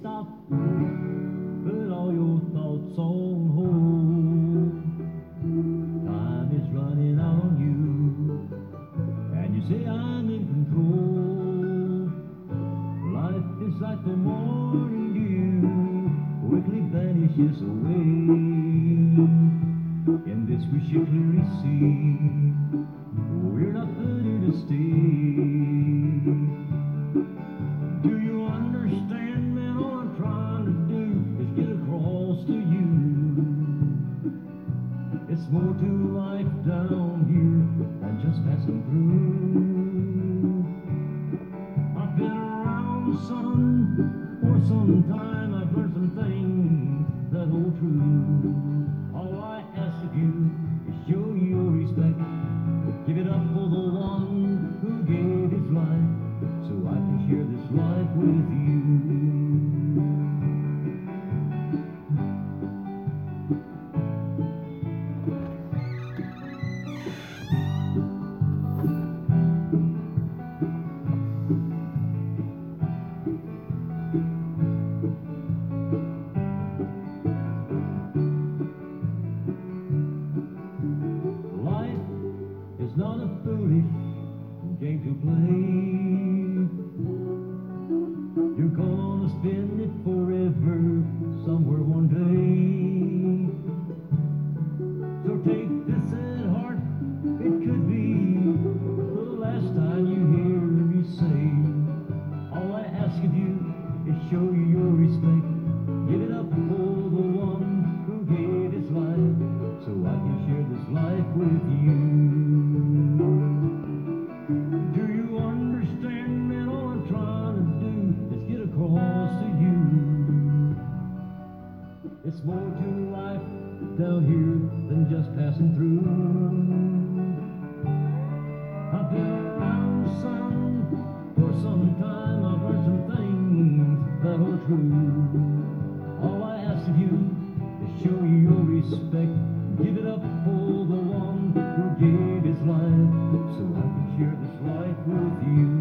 stop. Put all your thoughts on hold. Time is running on you, and you say I'm in control. Life is like the morning dew, quickly vanishes away. In this we should clearly see, we're not here to stay. It's more to life down here than just passing through. I've been around, son, for some time. I've learned some things that hold true. All I ask of you is show your respect. Give it up for the one who gave his life so I can share this life with you. Show you your respect. Give it up for the one who gave his life so I can share this life with you. Do you understand that all I'm trying to do is get across to you? It's more to life down here than just passing through. True. All I ask of you is show your respect. Give it up for the one who gave his life so I can share this life with you.